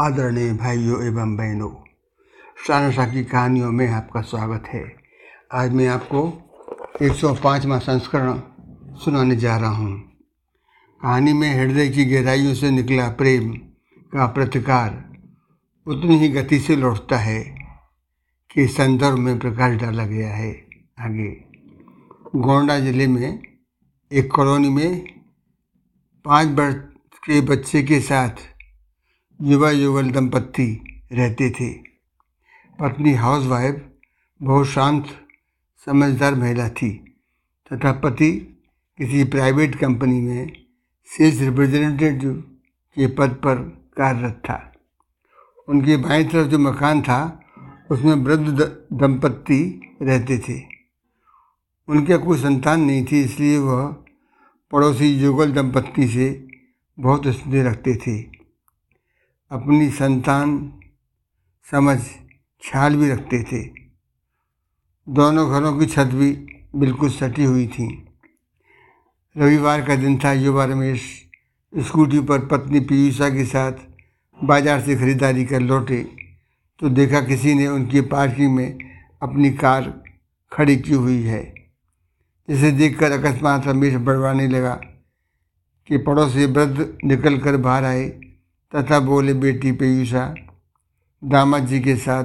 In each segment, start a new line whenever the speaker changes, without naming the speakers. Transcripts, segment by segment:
आदरणीय भाइयों एवं बहनों शानशा की कहानियों में आपका स्वागत है। आज मैं आपको 105वां संस्करण सुनाने जा रहा हूँ। कहानी में हृदय की गहराइयों से निकला प्रेम का प्रतिकार उतनी ही गति से लौटता है कि संदर्भ में प्रकाश डाला गया है आगे। गोंडा ज़िले में, एक कॉलोनी में पाँच वर्ष के बच्चे के साथ युवा युगल दंपत्ति रहते थे। पत्नी हाउसवाइफ, बहुत शांत, समझदार महिला थी तथा पति किसी प्राइवेट कंपनी में सेल्स रिप्रेजेंटेटिव के पद पर कार्यरत था। उनके बाएँ तरफ़ जो मकान था, उसमें वृद्ध दंपत्ति रहते थे। उनके कोई संतान नहीं थी, इसलिए वह पड़ोसी युगल दंपत्ति से बहुत स्नेह रखते थे। अपनी संतान समझ ख्याल भी रखते थे। दोनों घरों की छत भी बिल्कुल सटी हुई थी। रविवार का दिन था। युवा रमेश स्कूटी पर पत्नी पीयूषा के साथ बाज़ार से खरीदारी कर लौटे तो देखा किसी ने उनकी पार्किंग में अपनी कार खड़ी की हुई है। जिसे देखकर अकस्मात रमेश बढ़वाने लगा कि पड़ोसी वृद्ध निकल कर बाहर आए। तथा बोले, बेटी पीयूषा, दामाद जी के साथ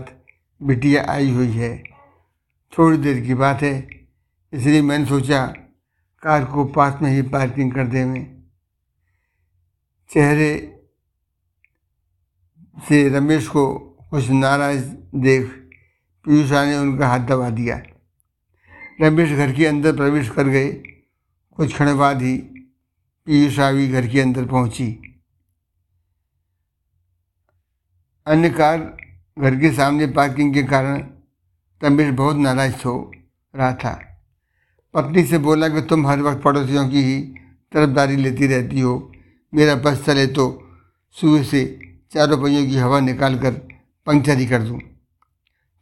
बिटिया आई हुई है। थोड़ी देर की बात है, इसलिए मैंने सोचा कार को पास में ही पार्किंग कर दे में चेहरे से रमेश को कुछ नाराज़ देख पीयूषा ने उनका हाथ दबा दिया। रमेश घर के अंदर प्रवेश कर गए। कुछ क्षण बाद ही पीयूषा भी घर के अंदर पहुँची। अन्य कार घर के सामने पार्किंग के कारण रमेश बहुत नाराज़ हो रहा था। पत्नी से बोला कि तुम हर वक्त पड़ोसियों की ही तरफदारी लेती रहती हो। मेरा बस चले तो सुबह से चारों पहियों की हवा निकाल कर पंक्चर ही कर दूँ,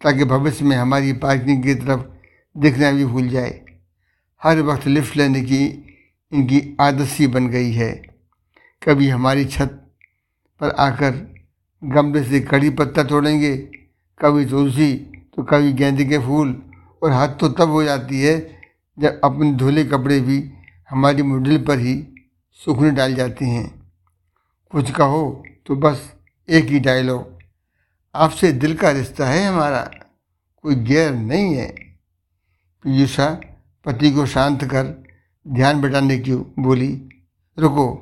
ताकि भविष्य में हमारी पार्किंग की तरफ़ देखना भी भूल जाए। हर वक्त लिफ्ट लेने की इनकी आदत सी बन गई है। कभी हमारी छत पर आकर गमले से कड़ी पत्ता तोड़ेंगे, कभी तुलसी तो कभी गेंदे के फूल, और हाथ तो तब हो जाती है जब अपने धुले कपड़े भी हमारी मुडल पर ही सूखने डाल जाते हैं। कुछ कहो तो बस एक ही डायलॉग आपसे दिल का रिश्ता है हमारा, कोई गैर नहीं है। पीयूषा, पति को शांत कर ध्यान बैठाने की बोली, रुको,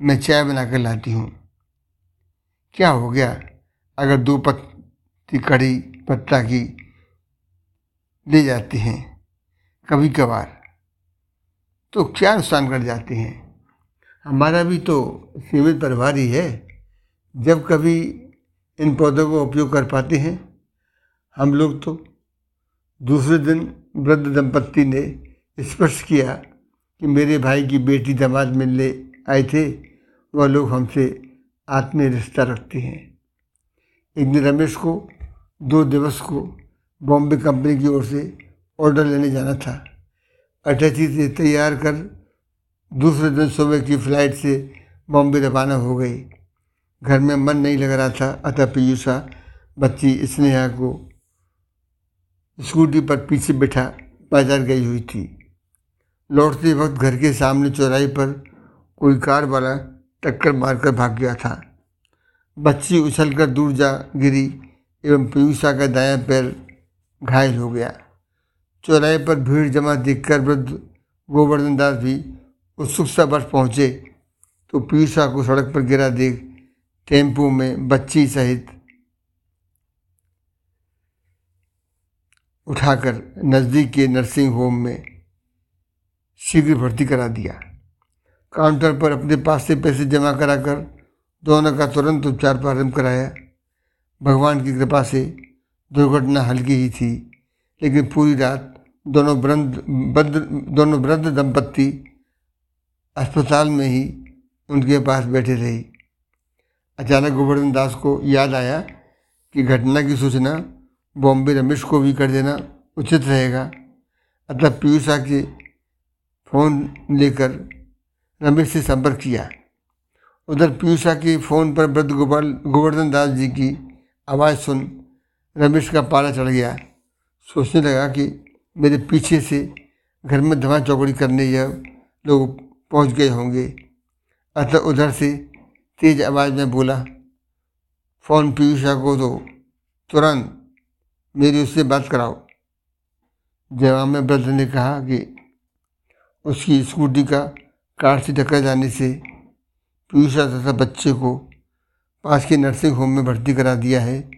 मैं चाय बना कर लाती हूँ। क्या हो गया? अगर दो पत्ती कड़ी पत्ता की ले जाते हैं कभी कभार तो क्या नुकसान कर जाते हैं? हमारा भी तो सीमित परिवार ही है। जब कभी इन पौधों को उपयोग कर पाते हैं, हम लोग तो दूसरे दिन वृद्ध दंपत्ति ने स्पर्श किया कि मेरे भाई की बेटी दामाद मिलने आए थे। वह लोग हमसे आत्मीय रिश्ता रखते हैं। एक दिन रमेश को, दो दिवस को बॉम्बे कंपनी की ओर से ऑर्डर लेने जाना था। अटैची से तैयार कर दूसरे दिन सुबह की फ़्लाइट से बॉम्बे रवाना हो गई। घर में मन नहीं लग रहा था। अतः पीयूषा, बच्ची स्नेहा को स्कूटी पर पीछे बैठा बाज़ार गई हुई थी। लौटते वक्त घर के सामने चौराहे पर कोई कार वाला टक्कर मारकर भाग गया था। बच्ची उछलकर दूर जा गिरी एवं पीयूषा का दायां पैर घायल हो गया। चौराहे पर भीड़ जमा देखकर वृद्ध गोवर्धन दास भी उत्सुकता पर पहुँचे तो पीयूषा को सड़क पर गिरा देख टेंपो में बच्ची सहित उठाकर नज़दीक के नर्सिंग होम में शीघ्र भर्ती करा दिया। काउंटर पर अपने पास से पैसे जमा कराकर दोनों का तुरंत उपचार प्रारंभ कराया। भगवान की कृपा से दुर्घटना हल्की ही थी, लेकिन पूरी रात दोनों वृद्ध बद्ध दोनों वृद्ध दंपत्ति अस्पताल में ही उनके पास बैठे रही। अचानक गोवर्धन दास को याद आया कि घटना की सूचना बॉम्बे रमेश को भी कर देना उचित रहेगा। अतः पीयूषा के फ़ोन लेकर रमेश से संपर्क किया। उधर पीयूषा की फ़ोन पर वृद्ध गोपाल गोवर्धन दास जी की आवाज़ सुन रमेश का पाला चढ़ गया। सोचने लगा कि मेरे पीछे से घर में धमा चौकड़ी करने यह लोग पहुँच गए होंगे। अतः उधर से तेज आवाज़ में बोला, फ़ोन पीयूषा को दो, तुरंत मेरी उससे बात कराओ। जवाब में वृद्ध ने कहा कि उसकी स्कूटी का कार से टक्कर जाने से पीयूषा तथा बच्चे को पास के नर्सिंग होम में भर्ती करा दिया है।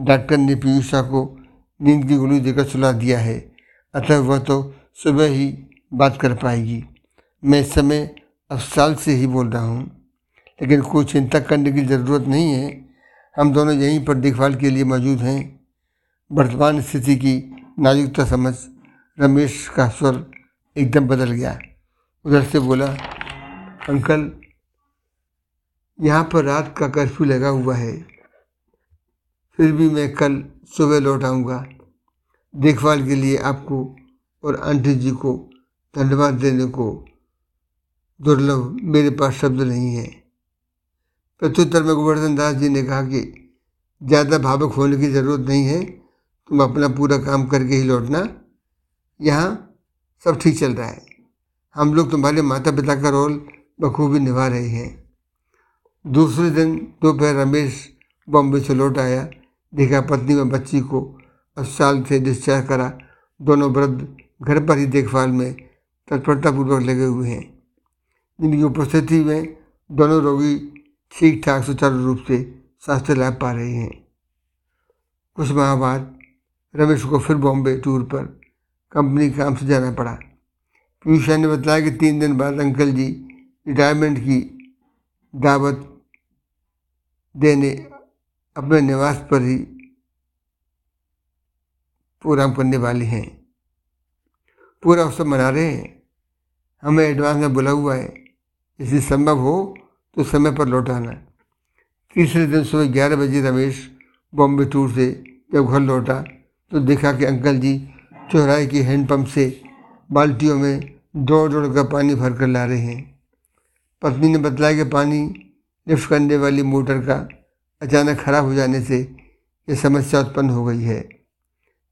डॉक्टर ने पीयूषा को नींद की गोली देकर सुला दिया है। अतः वह तो सुबह ही बात कर पाएगी। मैं इस समय अस्पताल से ही बोल रहा हूँ। लेकिन कोई चिंता करने की ज़रूरत नहीं है। हम दोनों यहीं पर देखभाल के लिए मौजूद हैं। वर्तमान स्थिति की नाजुकता समझ रमेश का स्वर एकदम बदल गया। उधर से बोला, अंकल, यहाँ पर रात का कर्फ्यू लगा हुआ है। फिर भी मैं कल सुबह लौट आऊँगा। देखभाल के लिए आपको और आंटी जी को धन्यवाद देने को दुर्लभ मेरे पास शब्द नहीं है। प्रत्युत्तर में गोवर्धन दास जी ने कहा कि ज़्यादा भावुक होने की ज़रूरत नहीं है, तुम अपना पूरा काम करके ही लौटना। यहाँ सब ठीक चल रहा है। हम लोग तुम्हारे माता पिता का रोल बखूबी निभा रहे हैं। दूसरे दिन दोपहर रमेश बॉम्बे से लौट आया, देखा पत्नी व बच्ची को अस्पताल से डिस्चार्ज करा। दोनों वृद्ध घर पर ही देखभाल में तत्परतापूर्वक लगे हुए हैं। जिनकी उपस्थिति में दोनों रोगी ठीक ठाक सुचारू रूप से स्वास्थ्य लाभ पा रहे हैं। कुछ माह बाद रमेश को फिर बॉम्बे टूर पर कंपनी काम से जाना पड़ा। पीयूषा ने बताया कि तीन दिन बाद अंकल जी रिटायरमेंट की दावत देने अपने निवास पर ही प्रोग्राम करने वाले हैं। पूरा उत्सव मना रहे हैं। हमें एडवांस में बुला हुआ है। यदि संभव हो तो समय पर लौट आना। तीसरे दिन सुबह ग्यारह बजे रमेश बॉम्बे टूर से जब घर लौटा तो देखा कि अंकल जी चौराहे के हैंडपम्प से बाल्टियों में दौड़ दौड़ कर पानी भर कर ला रहे हैं। पत्नी ने बताया कि पानी लिफ्ट करने वाली मोटर का अचानक खराब हो जाने से ये समस्या उत्पन्न हो गई है।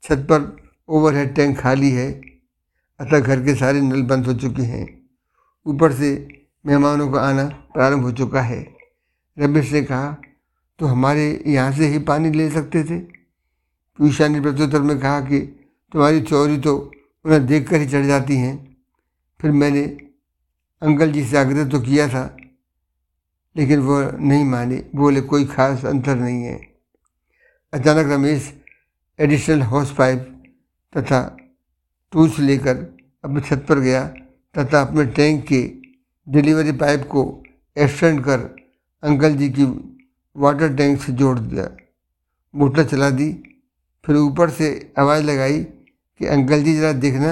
छत पर ओवरहेड टैंक खाली है, अतः घर के सारे नल बंद हो चुके हैं। ऊपर से मेहमानों का आना प्रारंभ हो चुका है। रमेश ने कहा तो हमारे यहाँ से ही पानी ले सकते थे? पीयूषा ने प्रत्युत्तर में कहा कि, तुम्हारी चोरी तो उन्हें देख कर ही चढ़ जाती हैं। फिर मैंने अंकल जी से आग्रह तो किया था, लेकिन वो नहीं माने। बोले, कोई खास अंतर नहीं है। अचानक रमेश एडिशनल हाउस पाइप तथा टूल्स लेकर अपने छत पर गया तथा अपने टैंक के डिलीवरी पाइप को एक्सटेंड कर अंकल जी की वाटर टैंक से जोड़ दिया। मोटर चला दी, फिर ऊपर से आवाज़ लगाई कि अंकल जी, ज़रा देखना,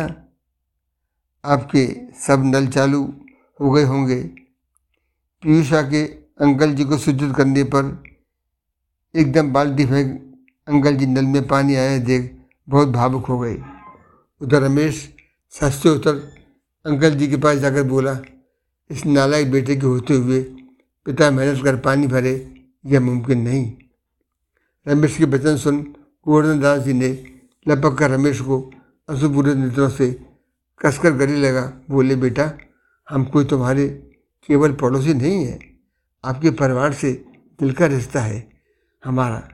आपके सब नल चालू हो गए होंगे। पीयूषा के अंकल जी को सूचित करने पर एकदम बाल्टी फेंक अंकल जी नल में पानी आया देख बहुत भावुक हो गए। उधर रमेश सस्ते उतर अंकल जी के पास जाकर बोला, इस नालायक बेटे के होते हुए पिता मेहनत कर पानी भरे, यह मुमकिन नहीं। रमेश के वचन सुन गोवर्धन दास जी ने लपक कर रमेश को अशुपूरे नेत्रों से कसकर गले लगा, बोले, बेटा, हम कोई तुम्हारे केवल पड़ोसी नहीं है। आपके परिवार से दिल का रिश्ता है हमारा।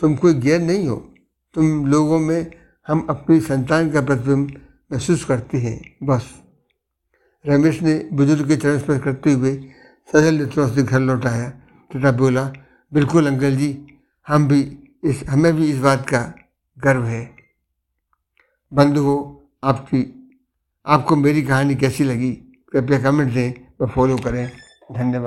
तुम कोई गैर नहीं हो। तुम लोगों में हम अपनी संतान का प्रतिबिंब महसूस करते हैं। बस। रमेश ने बुज़ुर्ग के चरण स्पर्श करते हुए सजल नेत्रों से घर लौटाया तथा बोला, बिल्कुल, अंकल जी, हम भी इस, हमें भी इस बात का गर्व है। बंधुओं आपकी आपको मेरी कहानी कैसी लगी कृपया कमेंट दें व फॉलो करें। धन्यवाद।